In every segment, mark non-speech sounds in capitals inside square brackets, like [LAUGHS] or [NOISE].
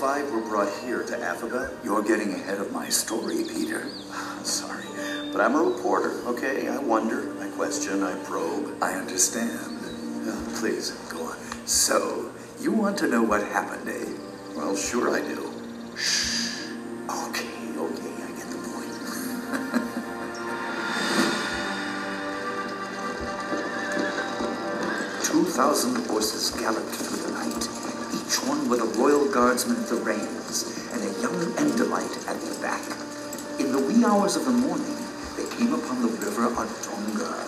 Five were brought here to Affabel? You're getting ahead of my story, Peter. [SIGHS] Sorry, but I'm a reporter, okay? I wonder, I question, I probe. I understand. Uh, please, go on. So, you want to know what happened, eh? Well, sure I do. Shh. Okay, okay, I get the point. [LAUGHS] Two thousand horses galloped through the night, each one with a royal guardsman at the reins and a young Endelite at the back. In the wee hours of the morning, they came upon the river Adonga.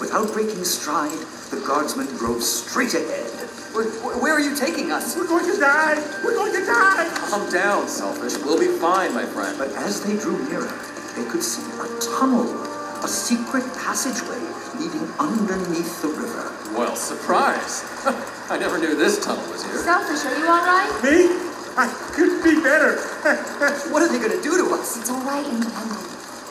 Without breaking stride, the guardsman drove straight ahead. Where, where are you taking us? We're going to die! We're going to die! Calm down, Selfish. We'll be fine, my friend. But as they drew nearer, they could see a tunnel, a secret passageway leading underneath the river. Well, surprise. [LAUGHS] I never knew this tunnel was here. Selfish, are you all right? Me? I could be better. [LAUGHS] What are they going to do to us? It's all right, Independent.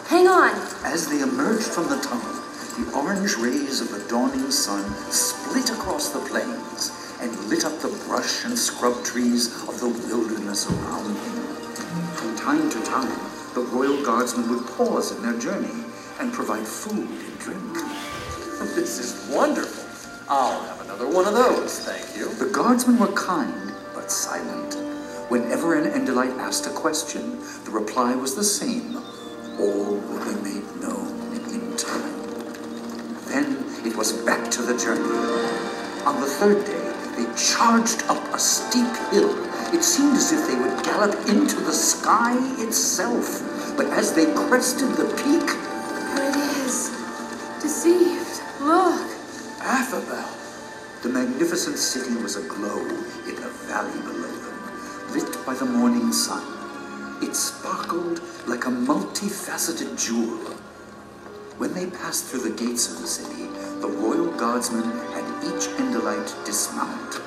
Hang on. As they emerged from the tunnel, the orange rays of the dawning sun split across the plains and lit up the brush and scrub trees of the wilderness around them. From time to time, the royal guardsmen would pause in their journey and provide food and drink. [LAUGHS] This is wonderful. I'll have another one of those, thank you. The guardsmen were kind but silent. Whenever an Endelite asked a question, the reply was the same. All will be made known in time. Then it was back to the journey. On the third day, they charged up a steep hill. It seemed as if they would gallop into the sky itself. But as they crested the peak, it is. Deceived. Look. Affabel. The magnificent city was aglow in the valley below them, lit by the morning sun. It sparkled like a multifaceted jewel. When they passed through the gates of the city, the royal guardsmen had each Endelite dismount,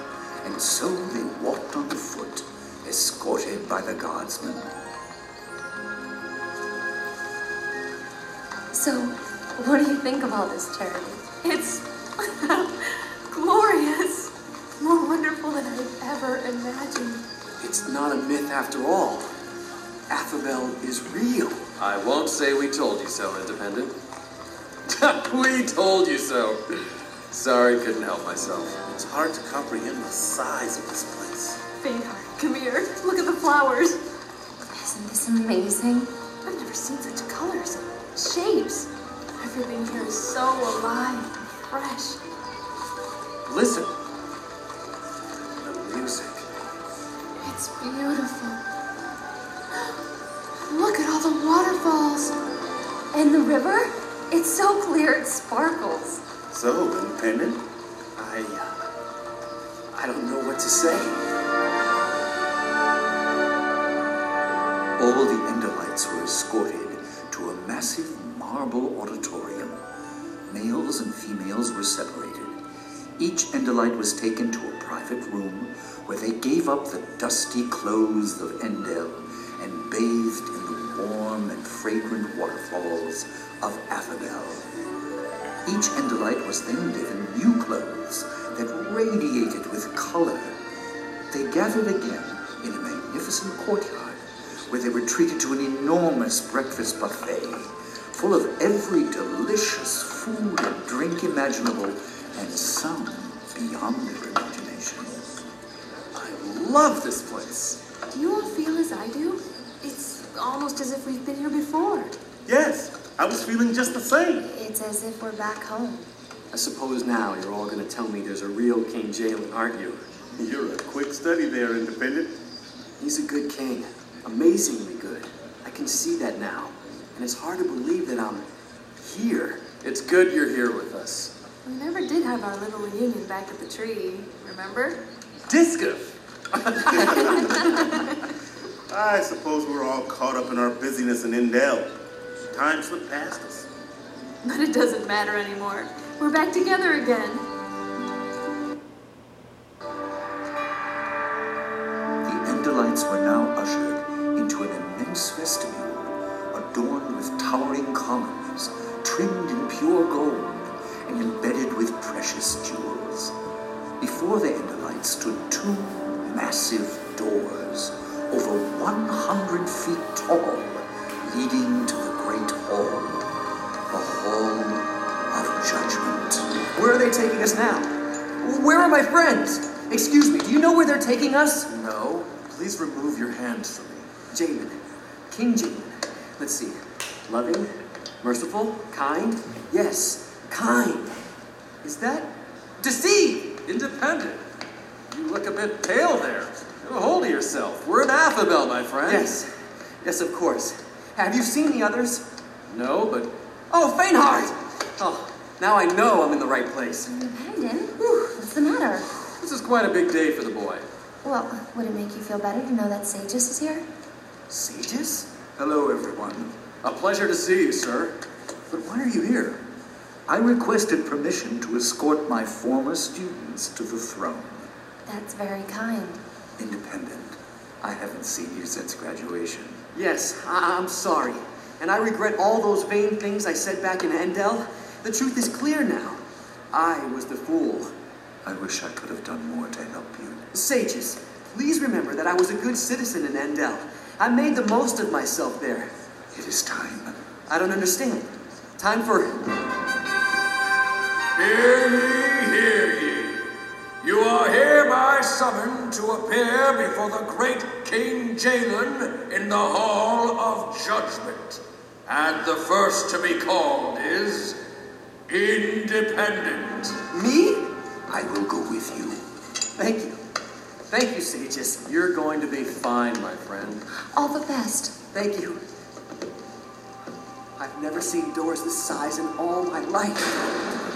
and so they walked on foot, escorted by the guardsmen. So, what do you think of all this, Charity? It's [LAUGHS] glorious. More wonderful than I've ever imagined. It's not a myth after all. Affabel is real. I won't say we told you so, Independent. [LAUGHS] we told you so. Sorry, couldn't help myself. It's hard to comprehend the size of this place. Vadar, come here. Look at the flowers. Isn't this amazing? I've never seen such colors and shapes. Everything here is so alive and fresh. Listen. The music. It's beautiful. Look at all the waterfalls. And the river? It's so clear it sparkles. So, independent? I. Uh, I don't know what to say. All the Endelites were escorted a massive marble auditorium. Males and females were separated. Each Endelite was taken to a private room where they gave up the dusty clothes of Endel and bathed in the warm and fragrant waterfalls of Affabel. Each Endelite was then given new clothes that radiated with color. They gathered again in a magnificent courtyard where they were treated to an enormous breakfast buffet full of every delicious food and drink imaginable and some beyond their imagination. I love this place. Do you all feel as I do? It's almost as if we've been here before. Yes, I was feeling just the same. It's as if we're back home. I suppose now you're all going to tell me there's a real King Jalyn, aren't you? You're a quick study there, independent. He's a good king. Amazingly good. I can see that now. And it's hard to believe that I'm here. It's good you're here with us. We never did have our little reunion back at the tree, remember? Discus. [LAUGHS] I suppose we're all caught up in our busyness in Endel. Time slipped past us. But it doesn't matter anymore. We're back together again. Before the Endelites stood two massive doors, over 100 feet tall, leading to the Great Hall, the Hall of Judgment. Where are they taking us now? Where are my friends? Excuse me, do you know where they're taking us? No. Please remove your hands from me. Jalyn. King Jalyn. Let's see. Loving, merciful, kind. Yes, kind. Is that deceive? Independent. You look a bit pale there. Get a hold of yourself. We're in Affabel, my friend. Yes. Yes, of course. Have you seen the others? No, but Oh, Faintheart! Oh, now I know I'm in the right place. Independent? Whew, what's the matter? this is quite a big day for the boy. Well, would it make you feel better to know that Sages is here? Sages? Hello, everyone. A pleasure to see you, sir. But why are you here? I requested permission to escort my former students to the throne. That's very kind. Independent. I haven't seen you since graduation. Yes, I- I'm sorry. And I regret all those vain things I said back in Endel. The truth is clear now. I was the fool. I wish I could have done more to help you. Sages, please remember that I was a good citizen in Endel. I made the most of myself there. It is time. I don't understand. Time for. Hear ye, hear ye. You are hereby summoned to appear before the great King Jalyn in the Hall of Judgment. And the first to be called is Independent. Me? I will go with you. Thank you. Thank you, Sages. You're going to be fine, my friend. All the best. Thank you. I've never seen doors this size in all my life.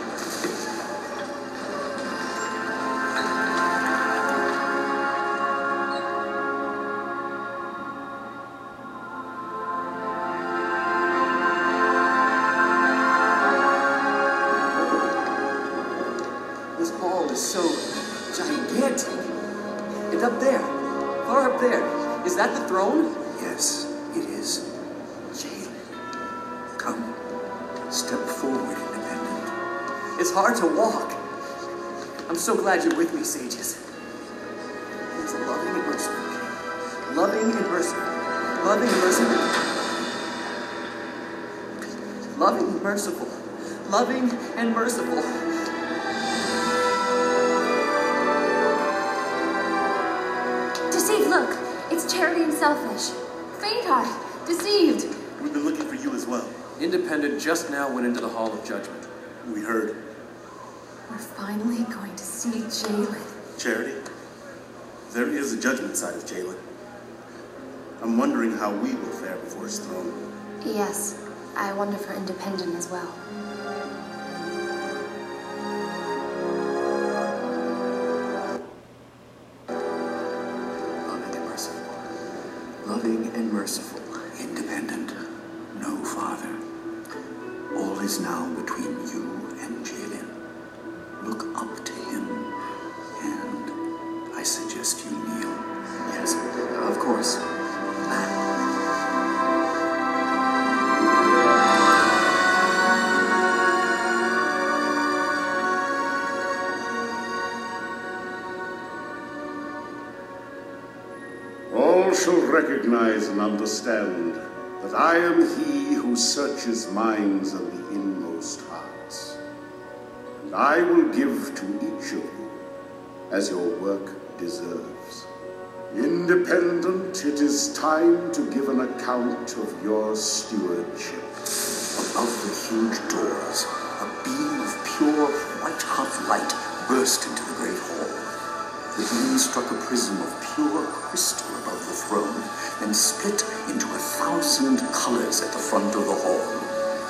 Hard to walk. I'm so glad you're with me, sages. He's a loving and merciful king. Loving and merciful. Loving and merciful. Loving and merciful. Loving and merciful. Deceived, look. It's Charity and Selfish. Faintheart. Deceived. We've been looking for you as well. Independent just now went into the Hall of Judgment. We heard. We're finally going to see Jalyn. Charity, there is a judgment side of Jalyn. I'm wondering how we will fare before his throne. Yes, I wonder for Independent as well. Loving and merciful. Loving and merciful. Independent. No, Father. All is now and understand that I am he who searches minds and the inmost hearts. And I will give to each of you as your work deserves. Independent, it is time to give an account of your stewardship. Above the huge doors, a beam of pure white-hot light burst into. The beam struck a prism of pure crystal above the throne and split into a thousand colors at the front of the hall.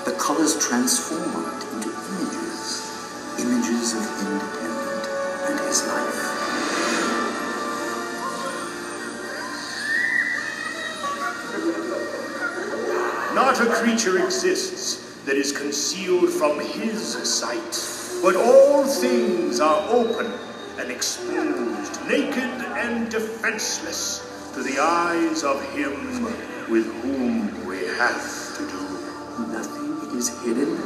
The colors transformed into images, images of Independent and his life. Not a creature exists that is concealed from his sight, but all things are open and exposed, naked and defenseless, to the eyes of him with whom we have to do. Nothing is hidden.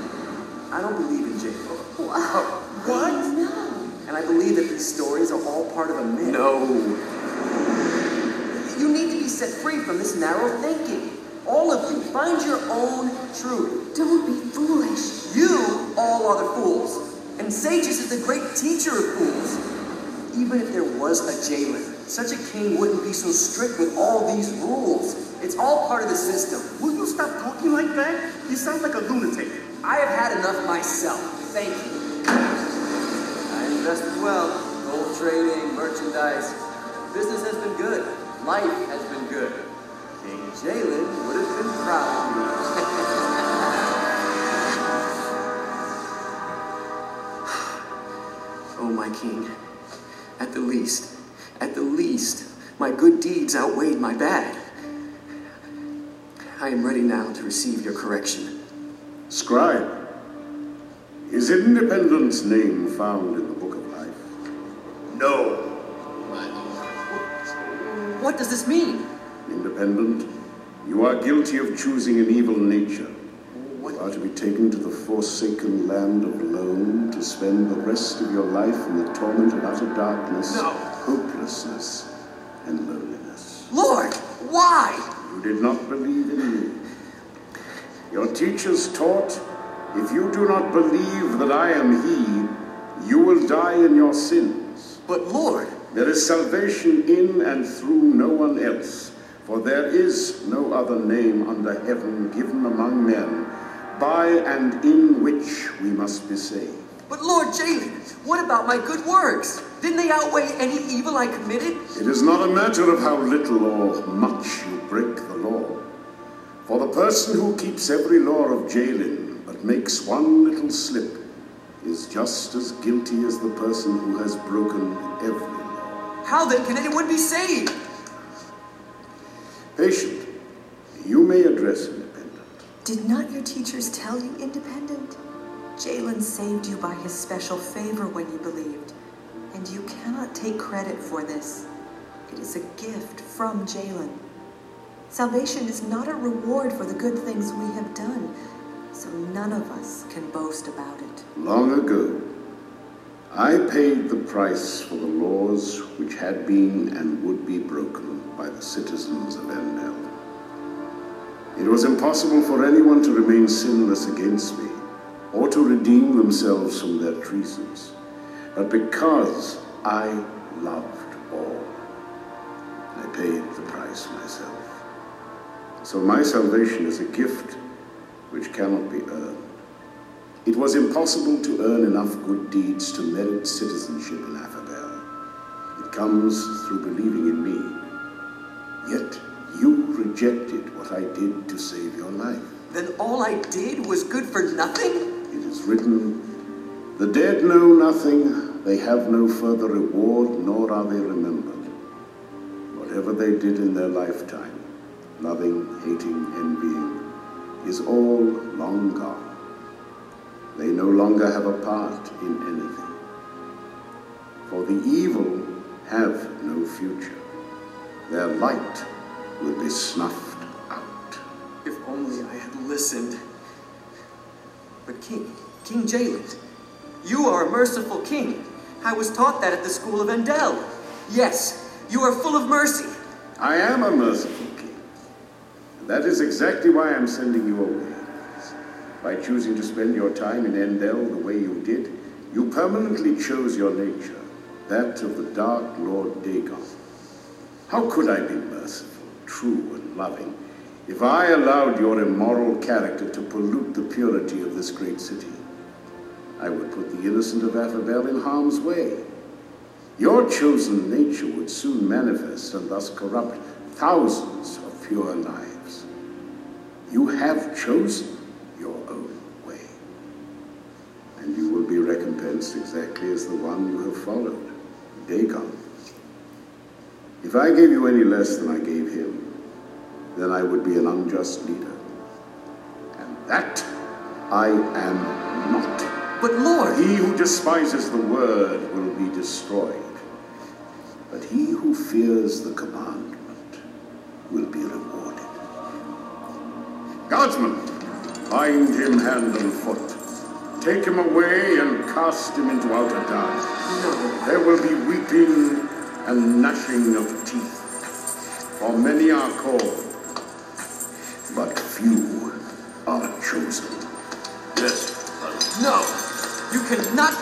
I don't believe in Jacob. [LAUGHS] Oh, what? No. And I believe that these stories are all part of a myth. No. You need to be set free from this narrow thinking. All of you, find your own truth. Don't be foolish. You all are the fools, and Sages is the great teacher of fools. Even if there was a Jalyn, such a king wouldn't be so strict with all these rules. It's all part of the system. Will you stop talking like that? You sound like a lunatic. I have had enough myself. Thank you. I invested well. Gold trading, merchandise. Business has been good. Life has been good. King Jalyn would have been proud of me. [LAUGHS] oh, my king. At the least, at the least, my good deeds outweighed my bad. I am ready now to receive your correction. Scribe, is Independent's name found in the Book of Life? No. What does this mean? Independent, you are guilty of choosing an evil nature. Are to be taken to the forsaken land of Lone to spend the rest of your life in the torment of utter darkness, No. hopelessness, and loneliness. Lord, why? You did not believe in me. Your teachers taught, if you do not believe that I am He, you will die in your sins. But Lord, There is salvation in and through no one else, for there is no other name under heaven given among men by and in which we must be saved. but Lord Jalyn, what about my good works? Didn't they outweigh any evil I committed? It is not a matter of how little or much you break the law. For the person who keeps every law of Jalyn but makes one little slip is just as guilty as the person who has broken every law. How then can anyone be saved? Patient, you may address Independent. Did not your teachers tell you independent? Jalyn saved you by his special favor when you believed, and you cannot take credit for this. It is a gift from Jalyn. Salvation is not a reward for the good things we have done, so none of us can boast about it. Long ago, I paid the price for the laws which had been and would be broken by the citizens of Endel. It was impossible for anyone to remain sinless against me, or to redeem themselves from their treasons. But because I loved all, I paid the price myself. So my salvation is a gift which cannot be earned. It was impossible to earn enough good deeds to merit citizenship in Affabel. It comes through believing in me. Yet you rejected what I did to save your life. Then all I did was good for nothing? It is written, The dead know nothing, they have no further reward, nor are they remembered. Whatever they did in their lifetime, loving, hating, envying, is all long gone. They no longer have a part in anything. For the evil have no future. Their light will be snuffed out. If only I had listened. But King, King Jalyn, you are a merciful king. I was taught that at the school of Endel. Yes, you are full of mercy. I am a merciful king. And that is exactly why I'm sending you away. By choosing to spend your time in Endel the way you did, you permanently chose your nature, that of the Dark Lord Dagon. How could I be merciful, true, and loving if I allowed your immoral character to pollute the purity of this great city? I would put the innocent of Affabel in harm's way. Your chosen nature would soon manifest and thus corrupt thousands of pure lives. You have chosen your own way, and you will be recompensed exactly as the one you have followed, Dagon. If I gave you any less than I gave him, then I would be an unjust leader. And that I am not. But Lord, He who despises the word will be destroyed, but he who fears the commandment will be rewarded. Guardsmen, bind him hand and foot. Take him away and cast him into outer darkness. no. There will be weeping gnashing of teeth. For many are called, but few are chosen. Yes, No! You cannot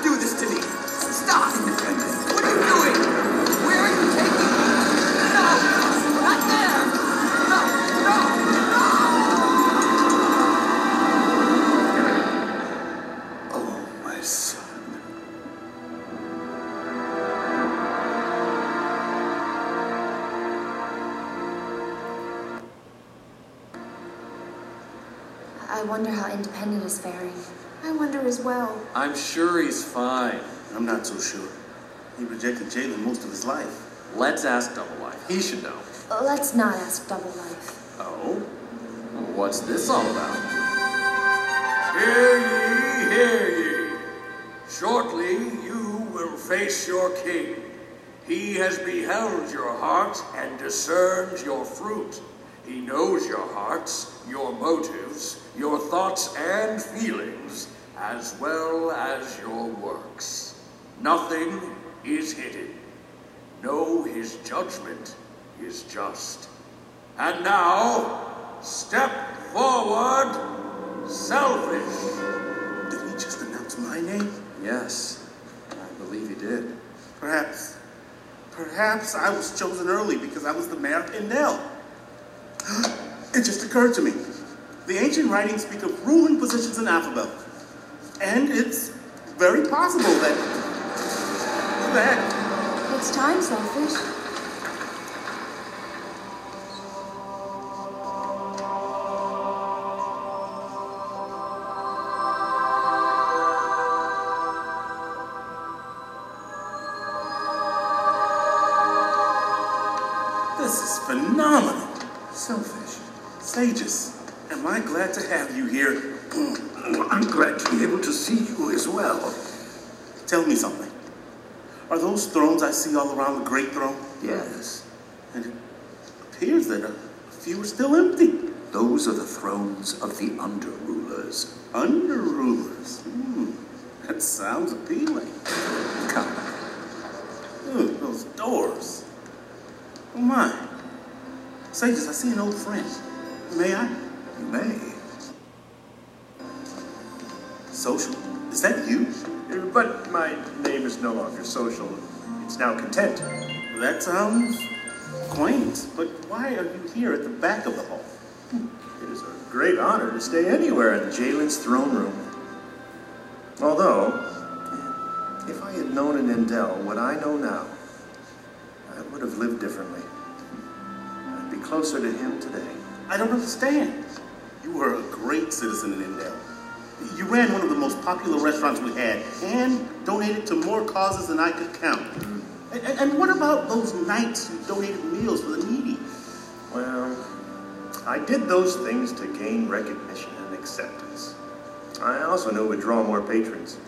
I'm sure he's fine. I'm not so sure. He rejected Jalyn most of his life. Let's ask Double Life. He should know. Let's not ask Double Life. Oh? What's this all about? Hear ye, hear ye. Shortly you will face your king. He has beheld your heart and discerns your fruit. He knows your hearts, your motives, your thoughts and feelings, as well as your works. Nothing is hidden. Know his judgment is just. And now, step forward, selfish. Did he just announce my name? Yes, I believe he did. Perhaps, perhaps I was chosen early because I was the mayor of Endel. [GASPS] It just occurred to me. The ancient writings speak of ruling positions in Affabel. And it's very possible that, It's time, Selfish. See all around the great throne? Yes. And it appears that a few are still empty. Those are the thrones of the under-rulers. Under rulers. Hmm, that sounds appealing. Come. Ooh, those doors. Oh my. Sages, I see an old friend. May I? You may. Social? Is that you? But my name is no longer social. It's now content. That sounds um, quaint, but why are you here at the back of the hall? Hmm, it is a great honor to stay anywhere in Jalyn's throne room. Although, if I had known in Endel what I know now, I would have lived differently. I'd be closer to him today. I don't understand. You were a great citizen in Endel. You ran one of the most popular restaurants we had and donated to more causes than I could count. And, and- what about those nights you donated meals for the needy? Well, I did those things to gain recognition and acceptance. I also knew it would draw more patrons.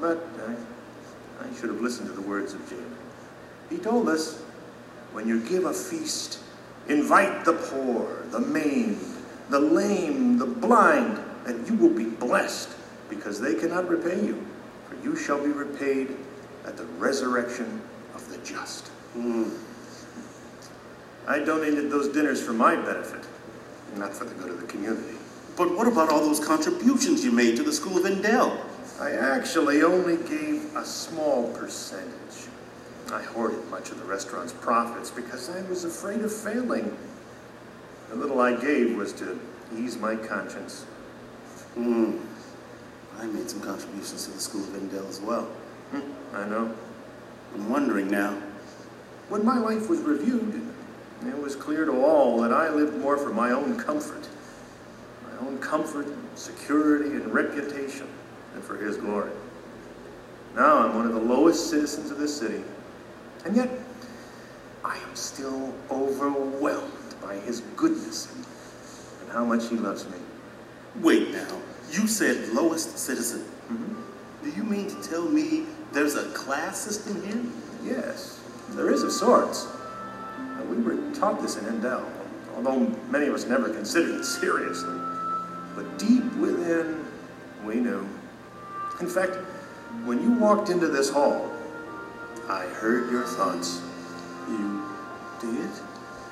But I, I should have listened to the words of Jalyn. He told us, when you give a feast, invite the poor, the maimed, the lame, the blind, and you will be blessed, because they cannot repay you, for you shall be repaid at the resurrection of the just. Hmm. I donated those dinners for my benefit, not for the good of the community. But what about all those contributions you made to the School of Endel? I actually only gave a small percentage. I hoarded much of the restaurant's profits because I was afraid of failing. The little I gave was to ease my conscience. Hmm. I made some contributions to the School of Endel as well. Hmm, I know. I'm wondering now. When my life was reviewed, it was clear to all that I lived more for my own comfort. My own comfort, security, and reputation than for his glory. Now I'm one of the lowest citizens of this city. And yet, I am still overwhelmed by his goodness and, and how much he loves me. Wait now. You said lowest citizen. Mm-hmm. Do you mean to tell me there's a class system here? Yes, there is of sorts. And we were taught this in Endel, although many of us never considered it [LAUGHS] seriously. But deep within, we knew. In fact, when you walked into this hall, I heard your thoughts. You did?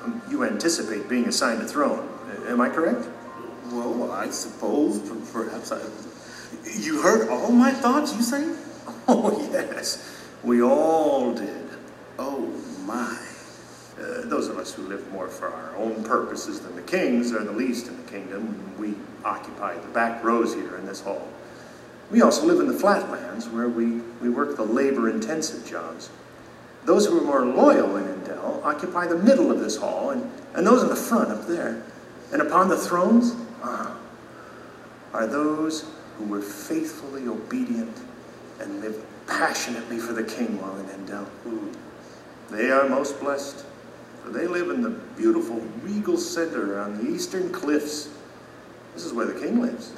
Um, You anticipate being assigned a throne. Am I correct? Well, I suppose, perhaps I. You heard all my thoughts, you say? [LAUGHS] Oh, yes. We all did. Oh, my. Uh, those of us who live more for our own purposes than the kings are the least in the kingdom. We occupy the back rows here in this hall. We also live in the flatlands where we, we work the labor intensive jobs. Those who are more loyal in Endel occupy the middle of this hall, and, and those in the front up there. And upon the thrones ah, are those who were faithfully obedient and lived passionately for the king while in Endel. They are most blessed, for they live in the beautiful regal center on the eastern cliffs. This is where the king lives.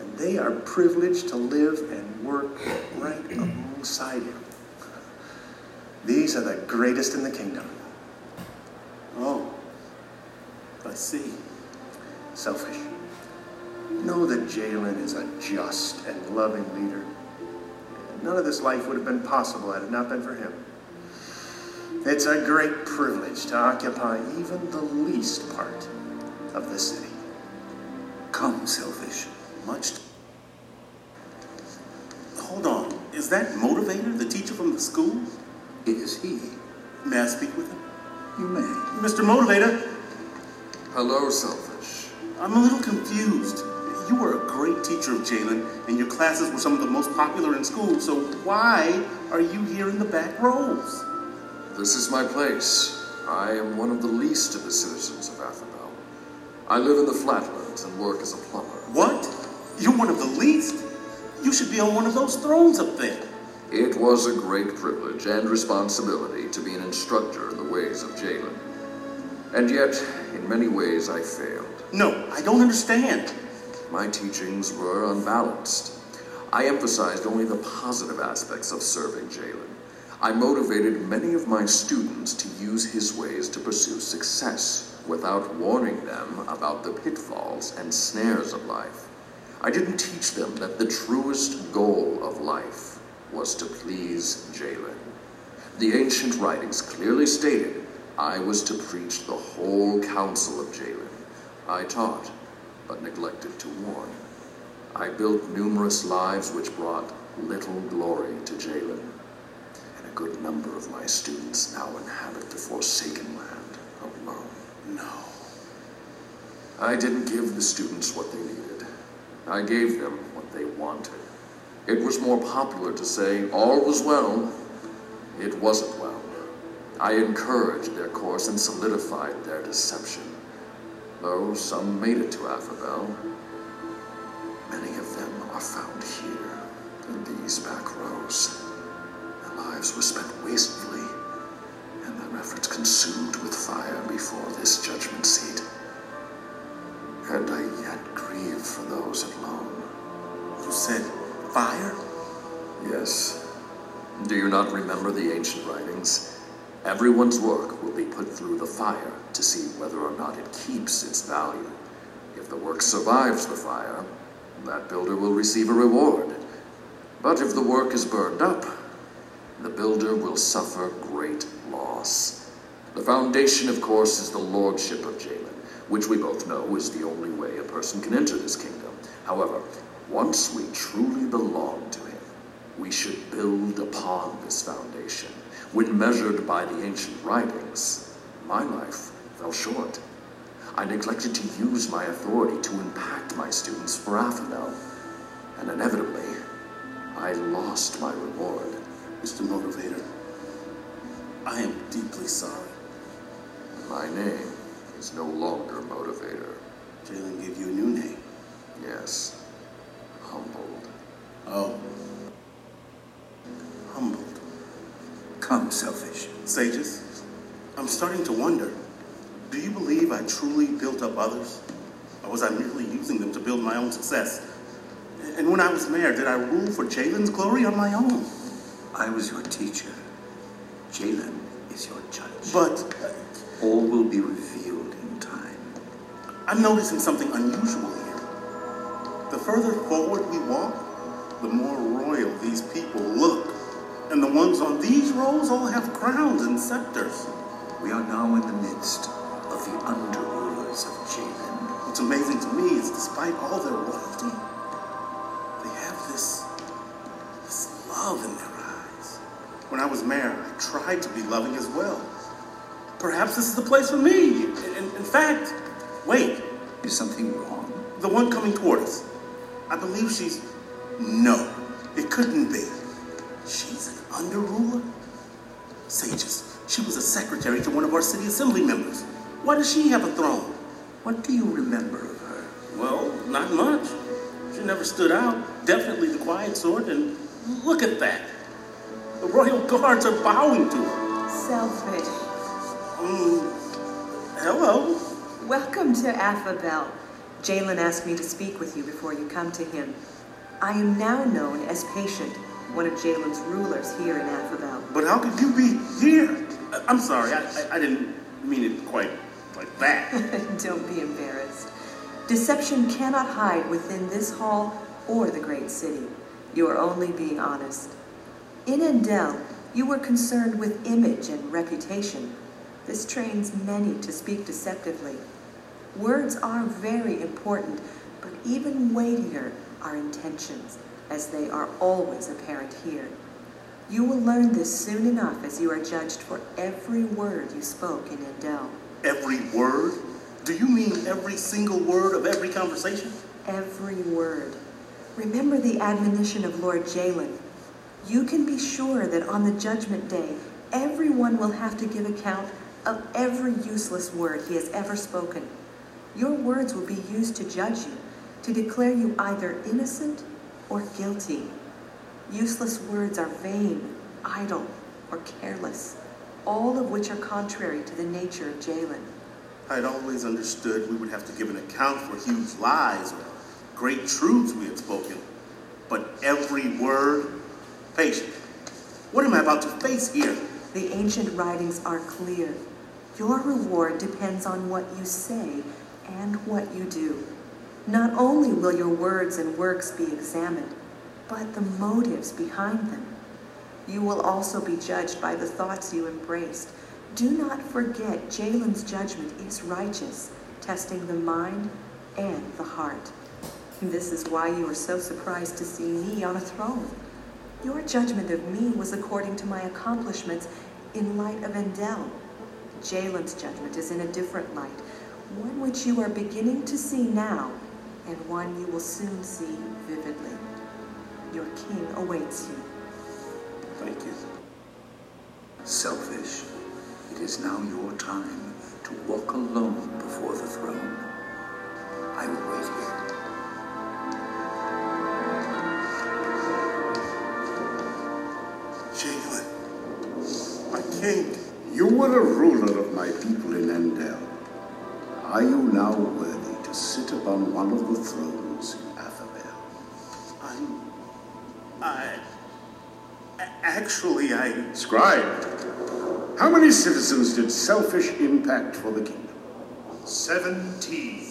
And they are privileged to live and work right alongside him. These are the greatest in the kingdom. Oh, I see. Selfish. Know that Jalyn is a just and loving leader. None of this life would have been possible had it not been for him. It's a great privilege to occupy even the least part of the city. Come, Selfish. Much. Hold on. Is that Motivator, the teacher from the school? It is he. May I speak with him? You may. Mr. Motivator, Hello, Selfish. I'm a little confused. You were a great teacher of Jalyn, and your classes were some of the most popular in school, so why are you here in the back rows? This is my place. I am one of the least of the citizens of Affabel. I live in the flatlands and work as a plumber. What? You're one of the least? You should be on one of those thrones up there. It was a great privilege and responsibility to be an instructor in the ways of Jalyn. And yet, in many ways, I failed. No, I don't understand. My teachings were unbalanced. I emphasized only the positive aspects of serving Jalyn. I motivated many of my students to use his ways to pursue success without warning them about the pitfalls and snares of life. I didn't teach them that the truest goal of life was to please Jalyn. The ancient writings clearly stated I was to preach the whole counsel of Jalyn. I taught, but neglected to warn. I built numerous lives which brought little glory to Jalyn. And a good number of my students now inhabit the Forsaken Land of Lone. No. I didn't give the students what they needed. I gave them what they wanted. It was more popular to say all was well. It wasn't. I encouraged their course and solidified their deception. Though some made it to Affabel, many of them are found here in these back rows. Their lives were spent wastefully, and their efforts consumed with fire before this judgment seat. And I yet grieve for those alone. You said fire? Yes. Do you not remember the ancient writings? Everyone's work will be put through the fire to see whether or not it keeps its value. If the work survives the fire, that builder will receive a reward. But if the work is burned up, the builder will suffer great loss. The foundation, of course, is the lordship of Jalyn, which we both know is the only way a person can enter this kingdom. However, once we truly belong to him, we should build upon this foundation. When measured by the ancient writings, my life fell short. I neglected to use my authority to impact my students for Affabel, and inevitably, I lost my reward. Mr. Motivator, I am deeply sorry. My name is no longer Motivator. Jalyn gave you a new name. Yes, humbled. Oh. Come, Selfish. Sages, I'm starting to wonder do you believe I truly built up others? Or was I merely using them to build my own success? And when I was mayor, did I rule for Jalyn's glory on my own? I was your teacher. Jalyn is your judge. But All will be revealed in time. I'm noticing something unusual here. The further forward we walk, the more royal these people look. And the ones on these rolls all have crowns and scepters. We are now in the midst of the underrulers of Jalyn. What's amazing to me is despite all their royalty, they have this, this love in their eyes. When I was mayor, I tried to be loving as well. Perhaps this is the place for me. In, in, fact, wait, Is something wrong? the one coming toward us. I believe she's. No, it couldn't be. She's an underruler? Sages, she was a secretary to one of our city assembly members. Why does she have a throne? What do you remember of her? Well, not much. She never stood out. Definitely the quiet sort, and look at that. The royal [LAUGHS] guards are bowing to her. Selfish. Um, hello. Welcome to Affabel. Jalyn asked me to speak with you before you come to him. I am now known as Patient, one of Jalyn's rulers here in Affabel. But how could you be here? I- I'm sorry, I, I, I didn't mean it quite like that. [LAUGHS] Don't be embarrassed. Deception cannot hide within this hall or the great city. You are only being honest. In Endel, you were concerned with image and reputation. This trains many to speak deceptively. Words are very important, but even weightier are intentions, as they are always apparent here. You will learn this soon enough as you are judged for every word you spoke in Endel. Every word? Do you mean every single word of every conversation? Every word. Remember the admonition of Lord Jalyn. You can be sure that on the judgment day, everyone will have to give account of every useless word he has ever spoken. Your words will be used to judge you, to declare you either innocent or guilty. Useless words are vain, idle, or careless, all of which are contrary to the nature of Jalyn. I had always understood we would have to give an account for huge lies or great truths we had spoken. But every word, patient. What am I about to face here? The ancient writings are clear. Your reward depends on what you say and what you do. Not only will your words and works be examined, but the motives behind them. You will also be judged by the thoughts you embraced. Do not forget Jalyn's judgment is righteous, testing the mind and the heart. This is why you were so surprised to see me on a throne. Your judgment of me was according to my accomplishments in light of Endel. Jalyn's judgment is in a different light, one which you are beginning to see now, and one you will soon see vividly. Your king awaits you. Thank you. Selfish, it is now your time to walk alone before the throne. I will wait here. Jalyn, my king. You were a ruler of my people in Endel. Are you now worthy to sit upon one of the thrones in Affabel? I'm. I. a- Actually, I. Scribe, how many citizens did selfish impact for the kingdom? Seventeen.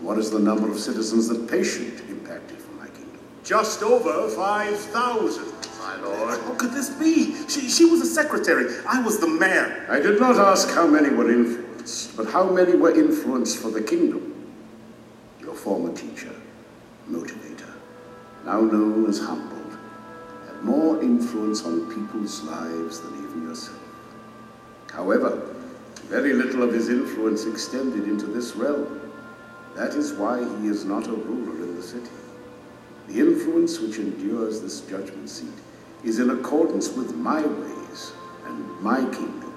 What is the number of citizens that patient impacted for my kingdom? Just over five thousand, my lord. How could this be? She, she was a secretary. I was the mayor. I did not ask how many were influenced, but how many were influenced for the kingdom. Your former teacher, motivator, now known as Humbled, had more influence on people's lives than even yourself. However, very little of his influence extended into this realm. That is why he is not a ruler in the city. The influence which endures this judgment seat is in accordance with my ways and my kingdom.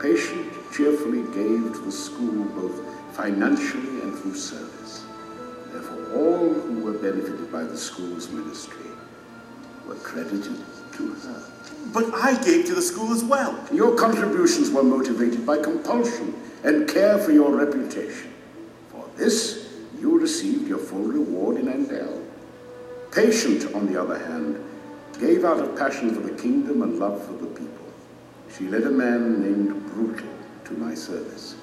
Patient cheerfully gave to the school both financially and through service. Therefore, all who were benefited by the school's ministry were credited to her. But I gave to the school as well. Your contributions were motivated by compulsion and care for your reputation. For this, you received your full reward in Endel. Patient, on the other hand, gave out of passion for the kingdom and love for the people. She led a man named Brutal to my service,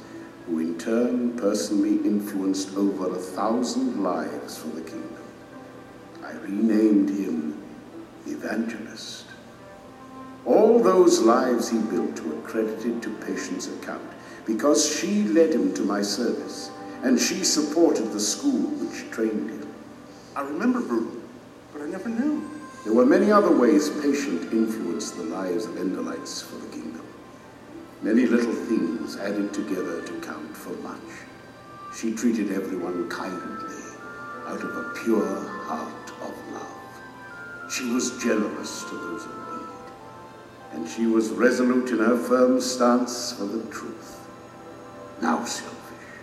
who in turn personally influenced over a thousand lives for the kingdom. I renamed him Evangelist. All those lives he built were credited to Patient's account, because she led him to my service, and she supported the school which trained him. I remember Brutal, but I never knew. There were many other ways patient influenced the lives of Endelites for the kingdom. Many little things added together to count for much. She treated everyone kindly, out of a pure heart of love. She was generous to those in need, and she was resolute in her firm stance for the truth. Now, Selfish,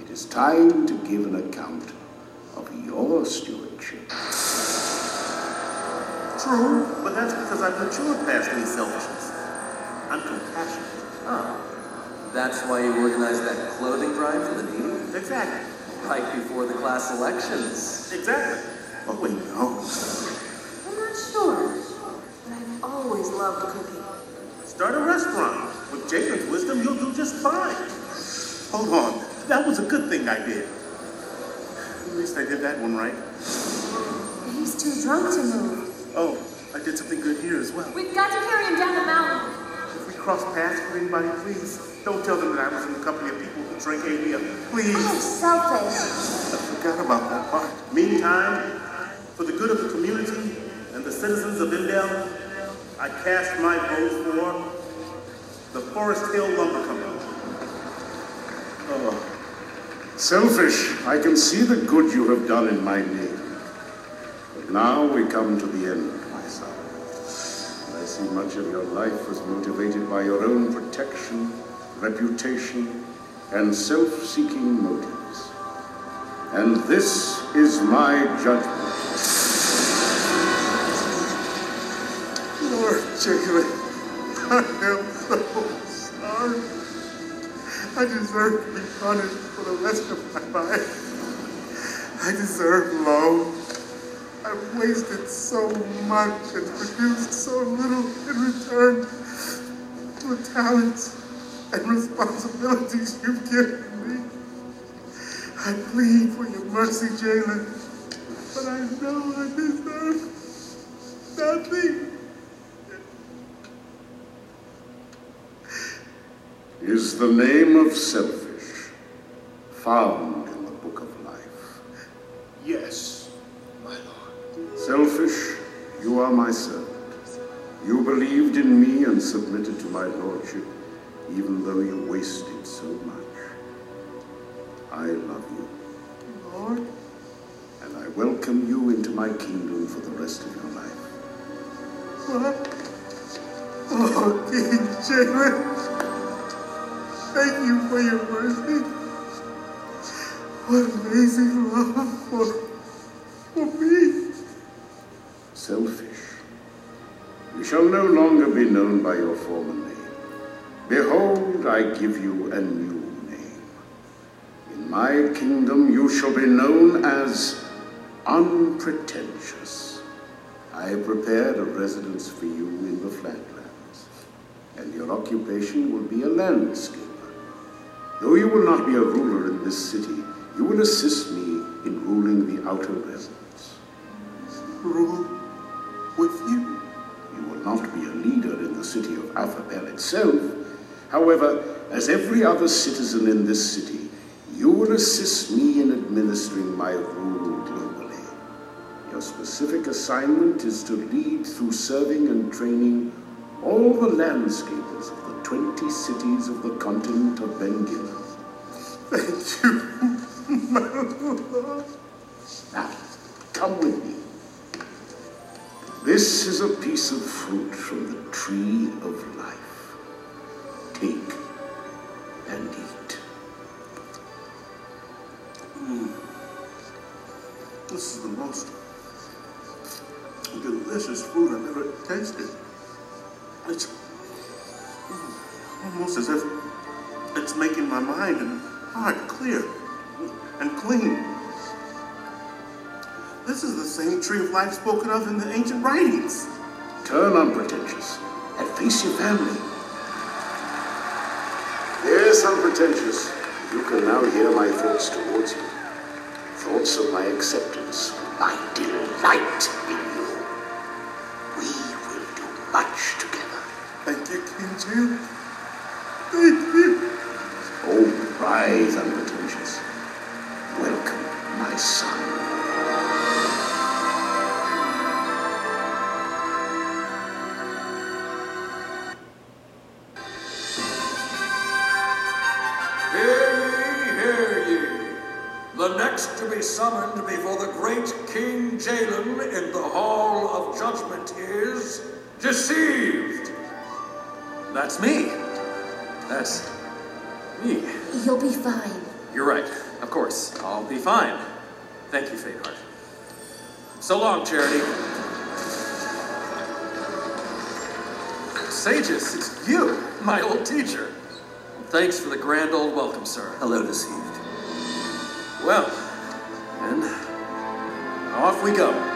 it is time to give an account of your stewardship. True, but that's because I've matured past any selfishness. I'm compassionate. Oh. That's why you organized that clothing drive for the needy? Exactly. Right before the class elections. Exactly. Oh, wait, no. I'm not sure, but I've always loved cooking. Start a restaurant. With Jacob's wisdom, you'll do just fine. Hold on. That was a good thing I did. At least I did that one right. He's too drunk to move. Oh, I did something good here as well. We've got to carry him down the mountain. If we cross paths with anybody, please don't tell them that I was in the company of people who drink ABL. Please. Oh, selfish. I forgot about that part. Meantime, for the good of the community and the citizens of Endel, I cast my vote for the Forest Hill Lumber Company. Oh. Selfish, I can see the good you have done in my name. But now we come to the end, my son. I see much of your life was motivated by your own protection, reputation, and self-seeking motives. And this is my judgment. Lord Jalyn, I am so sorry. I deserve to be punished for the rest of my life. I deserve Lone. I've wasted so much and produced so little in return for the talents and responsibilities you've given me. I plead for your mercy, Jalyn, but I know I deserve nothing. Is the name of Selfish found are my servant. You believed in me and submitted to my lordship, even though you wasted so much. I love you, Lord, and I welcome you into my kingdom for the rest of your life. what? Oh, King Jalyn, thank you for your mercy. What amazing love for known by your former name. Behold, I give you a new name. In my kingdom you shall be known as unpretentious. I have prepared a residence for you in the flatlands, and your occupation will be a landscaper. Though you will not be a ruler in this city, you will assist me in ruling the outer residence. Rule city of Affabel itself. However, as every other citizen in this city, you will assist me in administering my rule globally. Your specific assignment is to lead through serving and training all the landscapers of the 20 cities of the continent of Bengil. Thank you. [LAUGHS] Now, come with me. This is a piece of fruit from the tree of life. Take and eat. Mm. This is the most delicious food I've ever tasted. It's almost as if it's making my mind and heart clear and clean. This is the same tree of life spoken of in the ancient writings. Turn unpretentious and face your family. Yes, unpretentious. You can now hear my thoughts towards you. Thoughts of my acceptance, my delight in you. We will do much together. Thank you, King Jim. That's me. That's me. You'll be fine. You're right. Of course. I'll be fine. Thank you, Faintheart. So long, Charity. Sages, it's you, my old teacher. Thanks for the grand old welcome, sir. Hello, Deceived. Well, and off we go.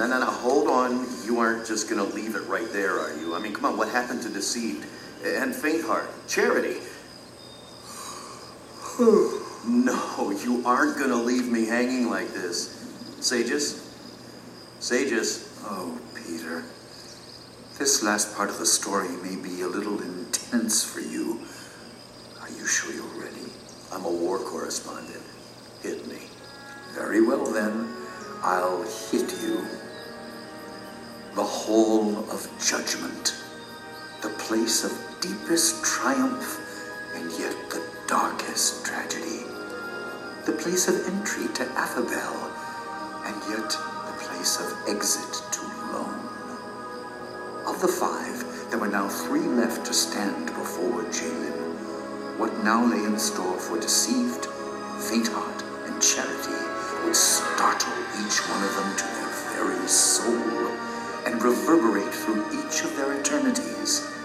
No, no, no, hold on. You aren't just gonna leave it right there, are you? I mean, come on, what happened to Deceived? And Faint Heart? Charity? [SIGHS] no, you aren't gonna leave me hanging like this. Sages? Sages? Oh, Peter. This last part of the story may be a little intense for you. Are you sure you're ready? I'm a war correspondent. Hit me. Very well, then. I'll hit you. The Hall of Judgment. The place of deepest triumph and yet the darkest tragedy. The place of entry to Affabel and yet the place of exit to Lone. Of the five, there were now three left to stand before Jalyn. What now lay in store for Deceived, Faintheart, and Charity would startle each one of them to their very soul and reverberate through each of their eternities